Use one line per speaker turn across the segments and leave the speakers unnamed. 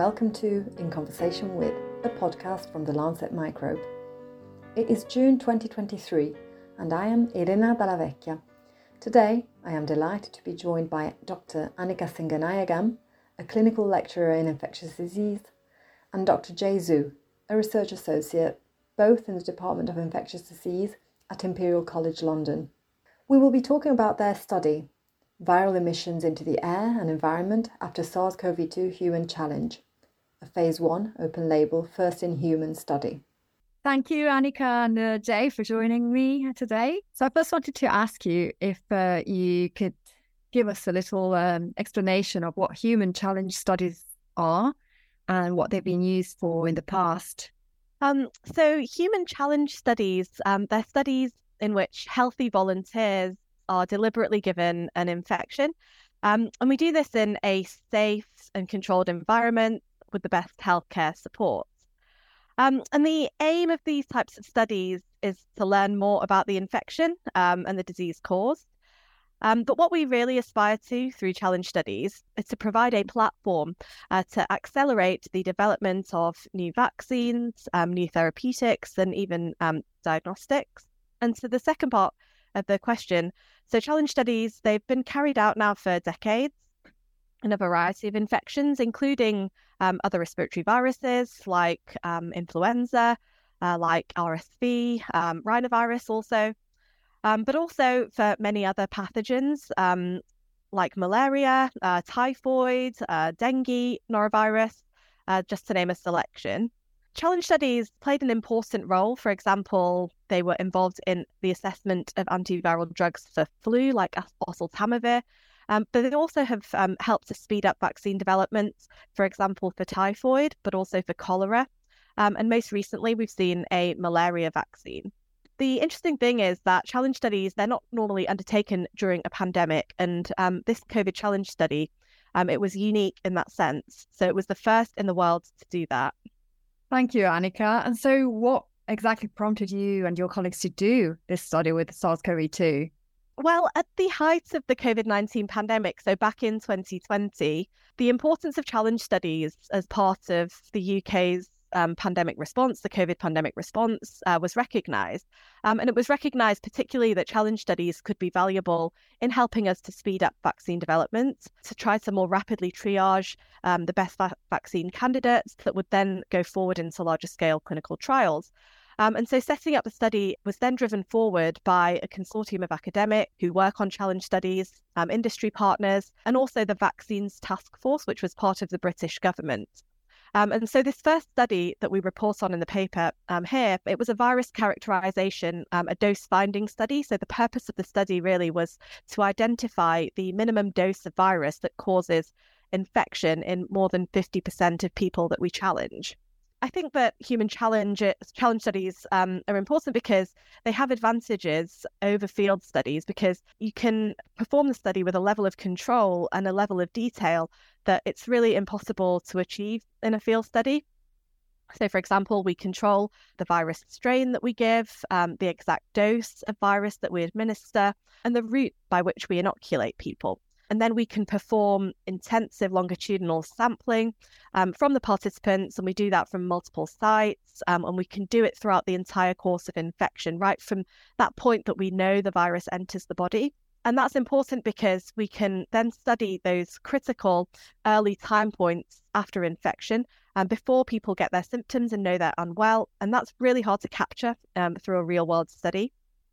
Welcome to In Conversation with, a podcast from the Lancet Microbe. It is June 2023, and I am Irina Dallavecchia. Today, I am delighted to be joined by Dr. Annika Singanayagam, a clinical lecturer in infectious disease, and Dr. Jay Zhu, a research associate, both in the Department of Infectious Disease at Imperial College London. We will be talking about their study, Viral Emissions into the Air and Environment after SARS CoV 2 Human Challenge, a Phase 1 open label first in human study.
Thank you, Annika and uh, Jay, for joining me today. So, I first wanted to ask you if uh, you could give us a little um, explanation of what human challenge studies are and what they've been used for in the past.
Um, so, human challenge studies, um, they're studies in which healthy volunteers are deliberately given an infection. Um, and we do this in a safe and controlled environment with the best healthcare support. Um, and the aim of these types of studies is to learn more about the infection um, and the disease cause. Um, but what we really aspire to through challenge studies is to provide a platform uh, to accelerate the development of new vaccines, um, new therapeutics, and even um, diagnostics. And so the second part of the question so, challenge studies, they've been carried out now for decades in a variety of infections, including um, other respiratory viruses like um, influenza, uh, like RSV, um, rhinovirus also, um, but also for many other pathogens um, like malaria, uh, typhoid, uh, dengue, norovirus, uh, just to name a selection. Challenge studies played an important role. For example, they were involved in the assessment of antiviral drugs for flu, like oseltamivir, um, but they also have um, helped to speed up vaccine development, for example, for typhoid, but also for cholera. Um, and most recently, we've seen a malaria vaccine. The interesting thing is that challenge studies, they're not normally undertaken during a pandemic. And um, this COVID challenge study, um, it was unique in that sense. So it was the first in the world to do that.
Thank you, Annika. And so, what exactly prompted you and your colleagues to do this study with SARS CoV 2?
Well, at the height of the COVID 19 pandemic, so back in 2020, the importance of challenge studies as part of the UK's um, pandemic response, the COVID pandemic response, uh, was recognised. Um, and it was recognised particularly that challenge studies could be valuable in helping us to speed up vaccine development, to try to more rapidly triage um, the best va- vaccine candidates that would then go forward into larger scale clinical trials. Um, and so setting up the study was then driven forward by a consortium of academics who work on challenge studies, um, industry partners, and also the Vaccines Task Force, which was part of the British government. Um, and so this first study that we report on in the paper um, here, it was a virus characterization, um, a dose finding study. So the purpose of the study really was to identify the minimum dose of virus that causes infection in more than 50% of people that we challenge. I think that human challenge challenge studies um, are important because they have advantages over field studies because you can perform the study with a level of control and a level of detail that it's really impossible to achieve in a field study. So, for example, we control the virus strain that we give, um, the exact dose of virus that we administer, and the route by which we inoculate people. And then we can perform intensive longitudinal sampling um, from the participants, and we do that from multiple sites. Um, and we can do it throughout the entire course of infection, right from that point that we know the virus enters the body. And that's important because we can then study those critical early time points after infection um, before people get their symptoms and know they're unwell. And that's really hard to capture um, through a real world study.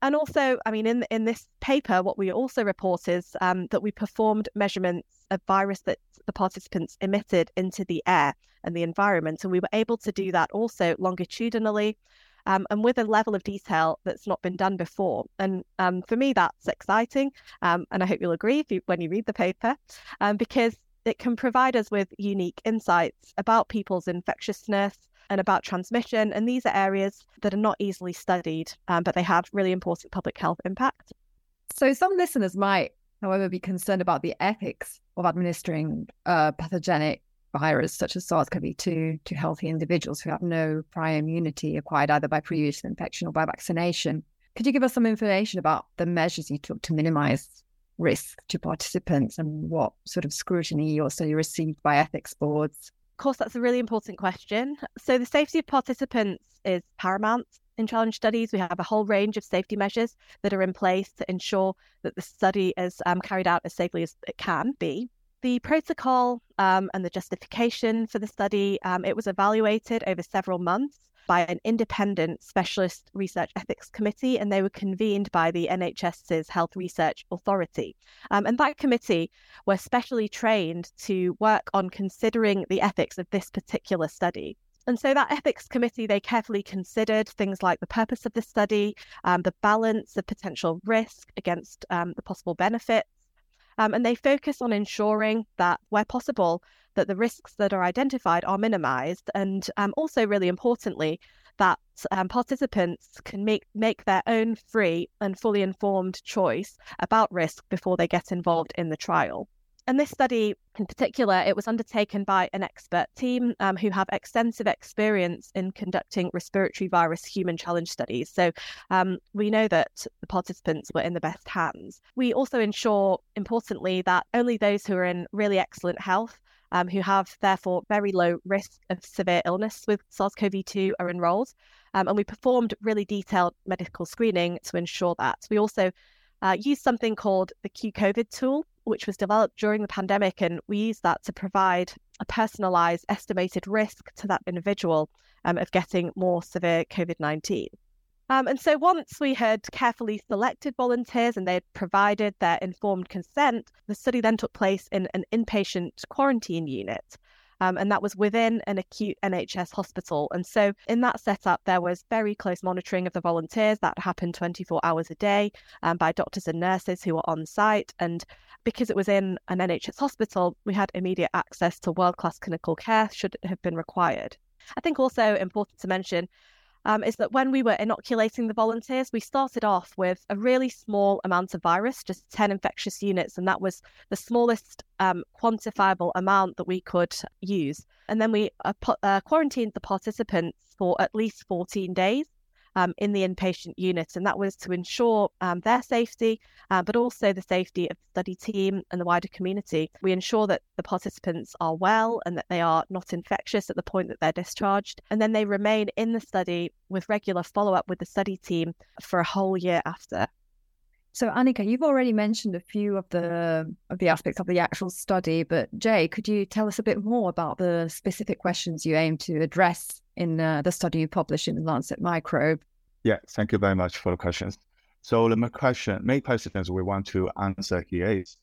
And also, I mean, in in this paper, what we also report is um, that we performed measurements of virus that the participants emitted into the air and the environment, and we were able to do that also longitudinally. Um, and with a level of detail that's not been done before. And um, for me, that's exciting. Um, and I hope you'll agree you, when you read the paper, um, because it can provide us with unique insights about people's infectiousness, and about transmission. And these are areas that are not easily studied, um, but they have really important public health impact.
So some listeners might, however, be concerned about the ethics of administering a pathogenic virus such as SARS-CoV-2 to healthy individuals who have no prior immunity acquired either by previous infection or by vaccination. Could you give us some information about the measures you took to minimize risk to participants and what sort of scrutiny you also received by ethics boards?
Course, that's a really important question. So, the safety of participants is paramount in challenge studies. We have a whole range of safety measures that are in place to ensure that the study is um, carried out as safely as it can be. The protocol um, and the justification for the study, um, it was evaluated over several months by an independent specialist research ethics committee, and they were convened by the NHS's Health Research Authority. Um, and that committee were specially trained to work on considering the ethics of this particular study. And so that ethics committee, they carefully considered things like the purpose of the study, um, the balance of potential risk against um, the possible benefits, um, and they focus on ensuring that, where possible, that the risks that are identified are minimized. And um, also, really importantly, that um, participants can make, make their own free and fully informed choice about risk before they get involved in the trial. And this study in particular, it was undertaken by an expert team um, who have extensive experience in conducting respiratory virus human challenge studies. So um, we know that the participants were in the best hands. We also ensure, importantly, that only those who are in really excellent health um, who have therefore very low risk of severe illness with SARS CoV 2 are enrolled. Um, and we performed really detailed medical screening to ensure that. We also uh, used something called the Q COVID tool, which was developed during the pandemic. And we use that to provide a personalized estimated risk to that individual um, of getting more severe COVID 19. Um, and so once we had carefully selected volunteers and they had provided their informed consent, the study then took place in an inpatient quarantine unit. Um, and that was within an acute NHS hospital. And so, in that setup, there was very close monitoring of the volunteers that happened 24 hours a day um, by doctors and nurses who were on site. And because it was in an NHS hospital, we had immediate access to world class clinical care should it have been required. I think also important to mention um, is that when we were inoculating the volunteers, we started off with a really small amount of virus, just 10 infectious units, and that was the smallest um, quantifiable amount that we could use. And then we uh, uh, quarantined the participants for at least 14 days um, in the inpatient unit. And that was to ensure um, their safety, uh, but also the safety of the study team and the wider community. We ensure that the participants are well and that they are not infectious at the point that they're discharged. And then they remain in the study with regular follow up with the study team for a whole year after.
So Annika, you've already mentioned a few of the of the aspects of the actual study, but Jay, could you tell us a bit more about the specific questions you aim to address in uh, the study you published in the Lancet Microbe?
Yeah, thank you very much for the questions. So the main question, main questions we want to answer here is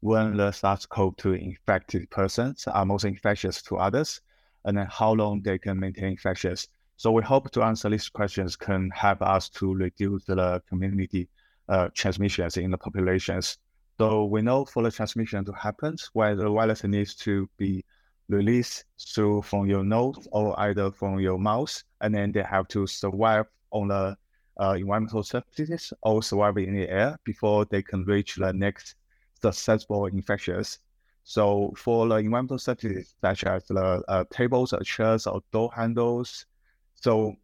when the SARS-CoV-2 infected persons are most infectious to others, and then how long they can maintain infectious. So we hope to answer these questions can help us to reduce the community uh, transmissions in the populations. So we know for the transmission to happen, where the virus needs to be released through from your nose or either from your mouth, and then they have to survive on the uh, environmental surfaces or survive in the air before they can reach the next susceptible infectious. So for the environmental surfaces such as the uh, tables or chairs or door handles, so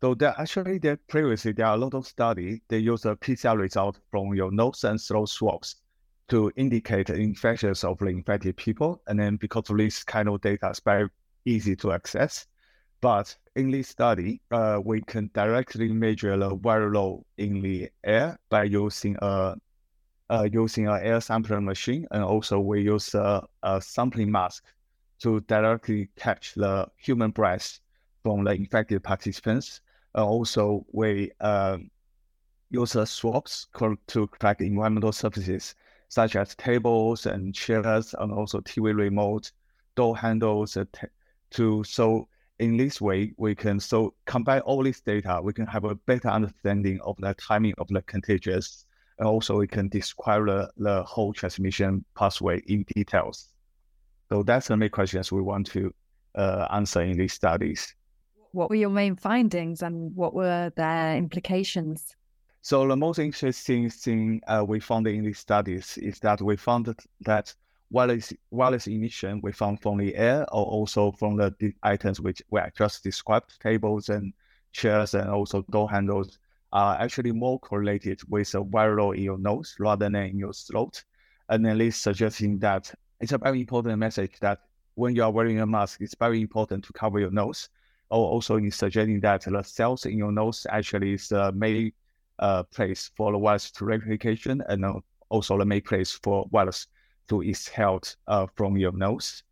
so there actually there previously there are a lot of study they use a PCR result from your nose and throat swabs to indicate infections of the infected people. And then because of this kind of data is very easy to access. But in this study, uh, we can directly measure the viral load in the air by using a uh, using an air sampling machine, and also we use a, a, sampling mask to directly catch the human breath from the infected participants. Also, we uh, use swabs to collect environmental surfaces such as tables and chairs, and also TV remote, door handles, to so in this way, we can so combine all this data, we can have a better understanding of the timing of the contagious, and also we can describe the, the whole transmission pathway in details. So that's the main questions we want to uh, answer in these studies.
What were your main findings and what were their implications?
So the most interesting thing uh, we found in these studies is that we found that wireless, wireless emission we found from the air or also from the items which we just described, tables and chairs and also door handles are actually more correlated with a viral in your nose rather than in your throat. And then this suggesting that it's a very important message that when you are wearing a mask, it's very important to cover your nose. Or also in suggesting that the cells in your nose actually is the place for the virus to replication and also the main place for virus to exhale uh, from your nose.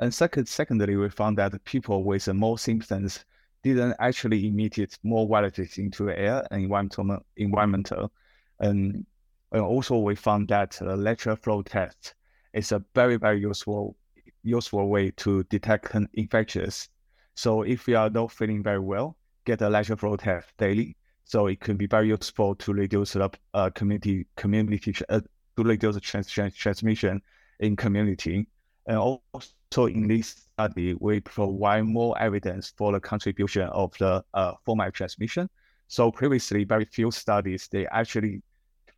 And second, secondly, we found that people with more symptoms didn't actually emit more viruses into the air and environmental. environmental. And, and also we found that uh, lateral flow test is a very, very useful useful way to detect infectious. So if you are not feeling very well, get a lateral flow test daily. So it can be very useful to reduce the uh, community community uh, to reduce trans- trans- transmission in community. And also in this study, we provide more evidence for the contribution of the uh, formal transmission. So previously, very few studies they actually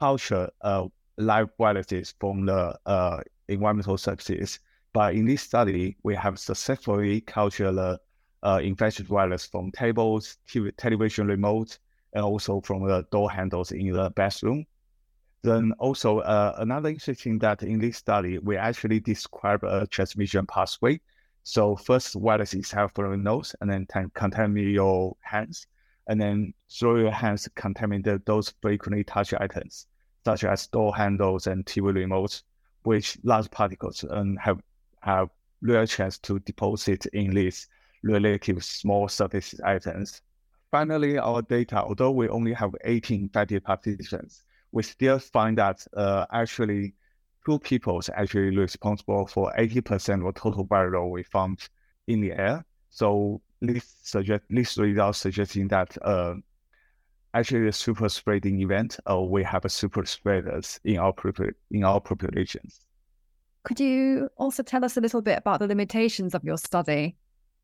culture uh, live viruses from the uh, environmental surfaces. But in this study, we have successfully cultured the uh, infectious virus from tables, TV, television remote, and also from the door handles in the bathroom. Then also uh, another interesting that in this study, we actually describe a transmission pathway. So first virus is have from the nose and then contaminate your hands. And then through your hands contaminate those frequently touched items, such as door handles and TV remotes, which large particles and have have real chance to deposit in these relative small surface items. Finally, our data, although we only have 18 infected participants, we still find that uh, actually two people are actually responsible for 80% of total viral we found in the air. So this suggest this result suggesting that uh, actually a super spreading event, uh, we have a super spreaders in our in our populations.
Could you also tell us a little bit about the limitations of your study?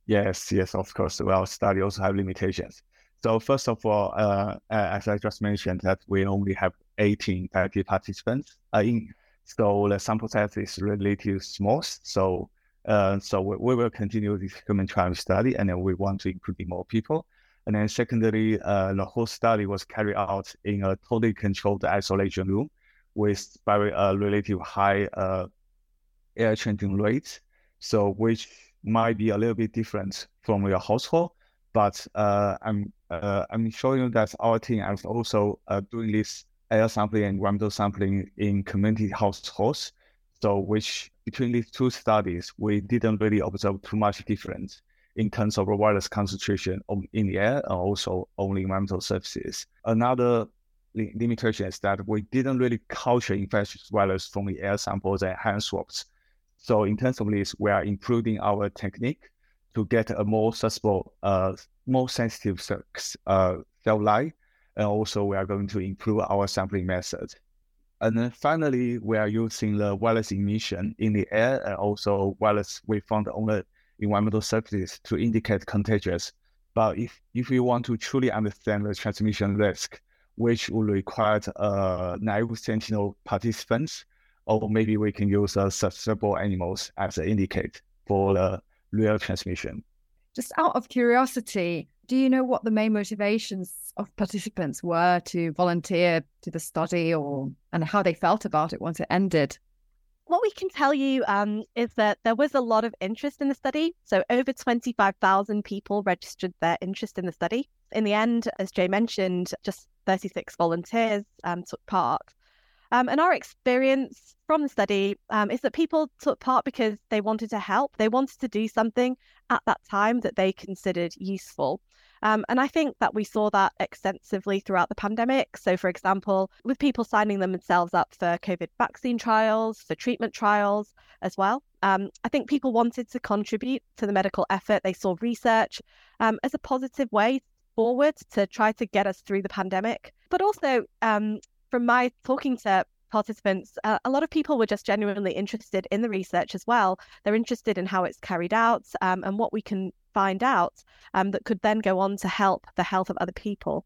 Yes, yes, of course. Well, our study also have limitations. So first of all, uh, as I just mentioned, that we only have 18 therapy participants. Uh, in, so the sample size is relatively small. So uh, so we, we, will continue this human trial study, and then we want to include more people. And then secondly, uh, the whole study was carried out in a totally controlled isolation room with very uh, relative high uh, air changing rate. So which might be a little bit different from your household, but uh, I'm uh, I'm showing you that our team is also uh, doing this air sampling and environmental sampling in community households. So, which between these two studies, we didn't really observe too much difference in terms of virus concentration in the air and also on environmental surfaces. Another limitation is that we didn't really culture infectious virus from the air samples and hand swabs. So, in terms of this, we are improving our technique to get a more susceptible, uh, more sensitive uh, cell line and also we are going to improve our sampling method. And then finally, we are using the wireless emission in the air and also wireless we found on the environmental surfaces to indicate contagious. But if, if you want to truly understand the transmission risk, which will require uh, naive sentinel participants, or maybe we can use uh, susceptible animals as an indicate for the real transmission.
Just out of curiosity, do you know what the main motivations of participants were to volunteer to the study or and how they felt about it once it ended?
What we can tell you um, is that there was a lot of interest in the study. So, over 25,000 people registered their interest in the study. In the end, as Jay mentioned, just 36 volunteers um, took part. Um, and our experience from the study um, is that people took part because they wanted to help. They wanted to do something at that time that they considered useful. Um, and I think that we saw that extensively throughout the pandemic. So, for example, with people signing themselves up for COVID vaccine trials, for treatment trials as well. Um, I think people wanted to contribute to the medical effort. They saw research um, as a positive way forward to try to get us through the pandemic. But also, um, from my talking to participants, uh, a lot of people were just genuinely interested in the research as well. They're interested in how it's carried out um, and what we can find out um, that could then go on to help the health of other people.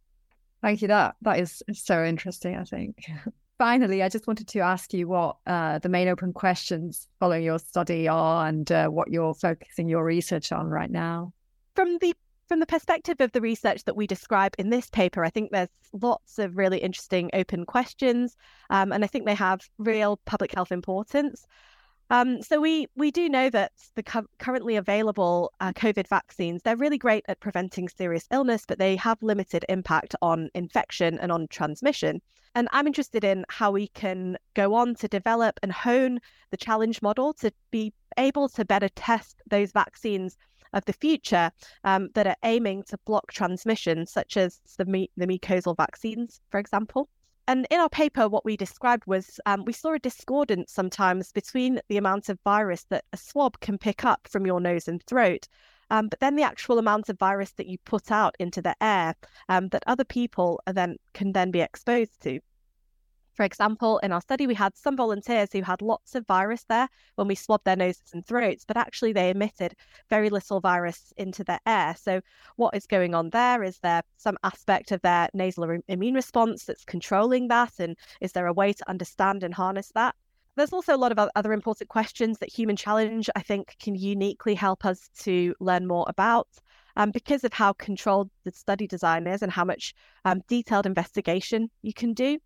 Thank you. That that is so interesting. I think. Finally, I just wanted to ask you what uh, the main open questions following your study are, and uh, what you're focusing your research on right now.
From the from the perspective of the research that we describe in this paper, I think there's lots of really interesting open questions, um, and I think they have real public health importance. Um, so we we do know that the cu- currently available uh, COVID vaccines they're really great at preventing serious illness, but they have limited impact on infection and on transmission. And I'm interested in how we can go on to develop and hone the challenge model to be able to better test those vaccines of the future um, that are aiming to block transmission, such as the, me- the mucosal vaccines, for example. And in our paper, what we described was um, we saw a discordance sometimes between the amount of virus that a swab can pick up from your nose and throat, um, but then the actual amount of virus that you put out into the air um, that other people then can then be exposed to. For example, in our study, we had some volunteers who had lots of virus there when we swabbed their noses and throats, but actually they emitted very little virus into the air. So, what is going on there? Is there some aspect of their nasal immune response that's controlling that? And is there a way to understand and harness that? There's also a lot of other important questions that Human Challenge, I think, can uniquely help us to learn more about. Um, because of how controlled the study design is and how much um, detailed investigation you can do.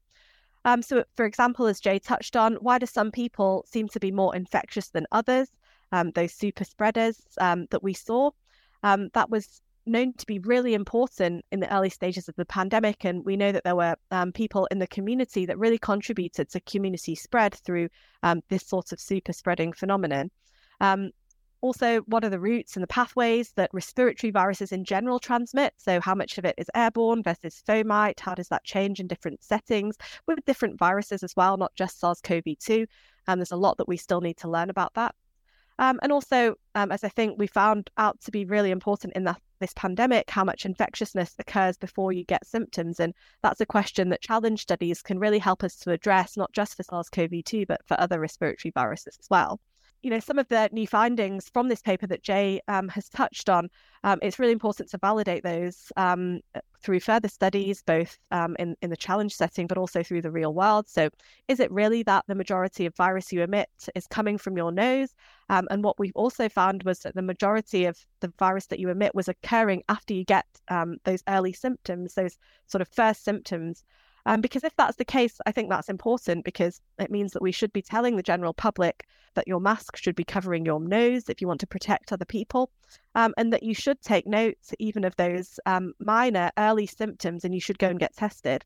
Um, so, for example, as Jay touched on, why do some people seem to be more infectious than others? Um, those super spreaders um, that we saw, um, that was known to be really important in the early stages of the pandemic. And we know that there were um, people in the community that really contributed to community spread through um, this sort of super spreading phenomenon. Um, also, what are the routes and the pathways that respiratory viruses in general transmit? So, how much of it is airborne versus fomite? How does that change in different settings with different viruses as well, not just SARS CoV 2? And there's a lot that we still need to learn about that. Um, and also, um, as I think we found out to be really important in the, this pandemic, how much infectiousness occurs before you get symptoms. And that's a question that challenge studies can really help us to address, not just for SARS CoV 2, but for other respiratory viruses as well you know, some of the new findings from this paper that Jay um, has touched on, um, it's really important to validate those um, through further studies, both um, in, in the challenge setting, but also through the real world. So, is it really that the majority of virus you emit is coming from your nose? Um, and what we've also found was that the majority of the virus that you emit was occurring after you get um, those early symptoms, those sort of first symptoms. Um, because if that's the case, I think that's important because it means that we should be telling the general public that your mask should be covering your nose if you want to protect other people, um, and that you should take notes even of those um, minor early symptoms and you should go and get tested.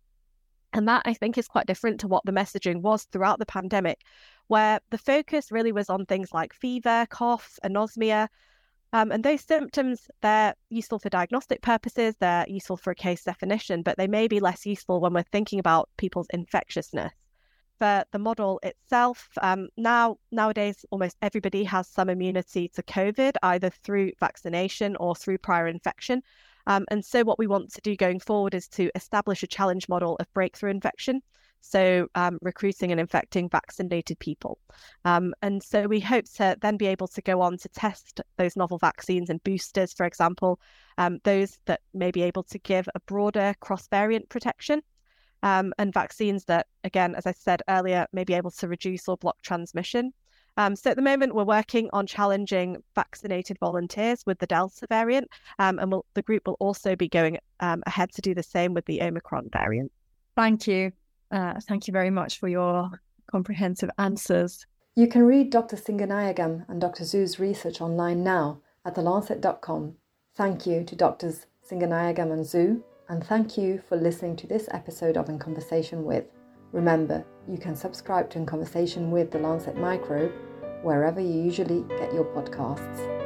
And that I think is quite different to what the messaging was throughout the pandemic, where the focus really was on things like fever, cough, anosmia, um, and those symptoms, they're useful for diagnostic purposes, they're useful for a case definition, but they may be less useful when we're thinking about people's infectiousness. For the model itself, um, now nowadays almost everybody has some immunity to COVID, either through vaccination or through prior infection. Um, and so, what we want to do going forward is to establish a challenge model of breakthrough infection so um, recruiting and infecting vaccinated people. Um, and so we hope to then be able to go on to test those novel vaccines and boosters, for example, um, those that may be able to give a broader cross variant protection. Um, and vaccines that, again, as I said earlier, may be able to reduce or block transmission. Um, so at the moment, we're working on challenging vaccinated volunteers with the Delta variant, um, and we'll, the group will also be going ahead to do the same with the Omicron variant.
Thank you. Uh, thank you very much for your comprehensive answers.
You can read Dr. Singanayagam and Dr. Zhu's research online now at thelancet.com. Thank you to Drs. Singanayagam and Zhu, and thank you for listening to this episode of In Conversation with. Remember, you can subscribe to In Conversation with the Lancet Microbe wherever you usually get your podcasts.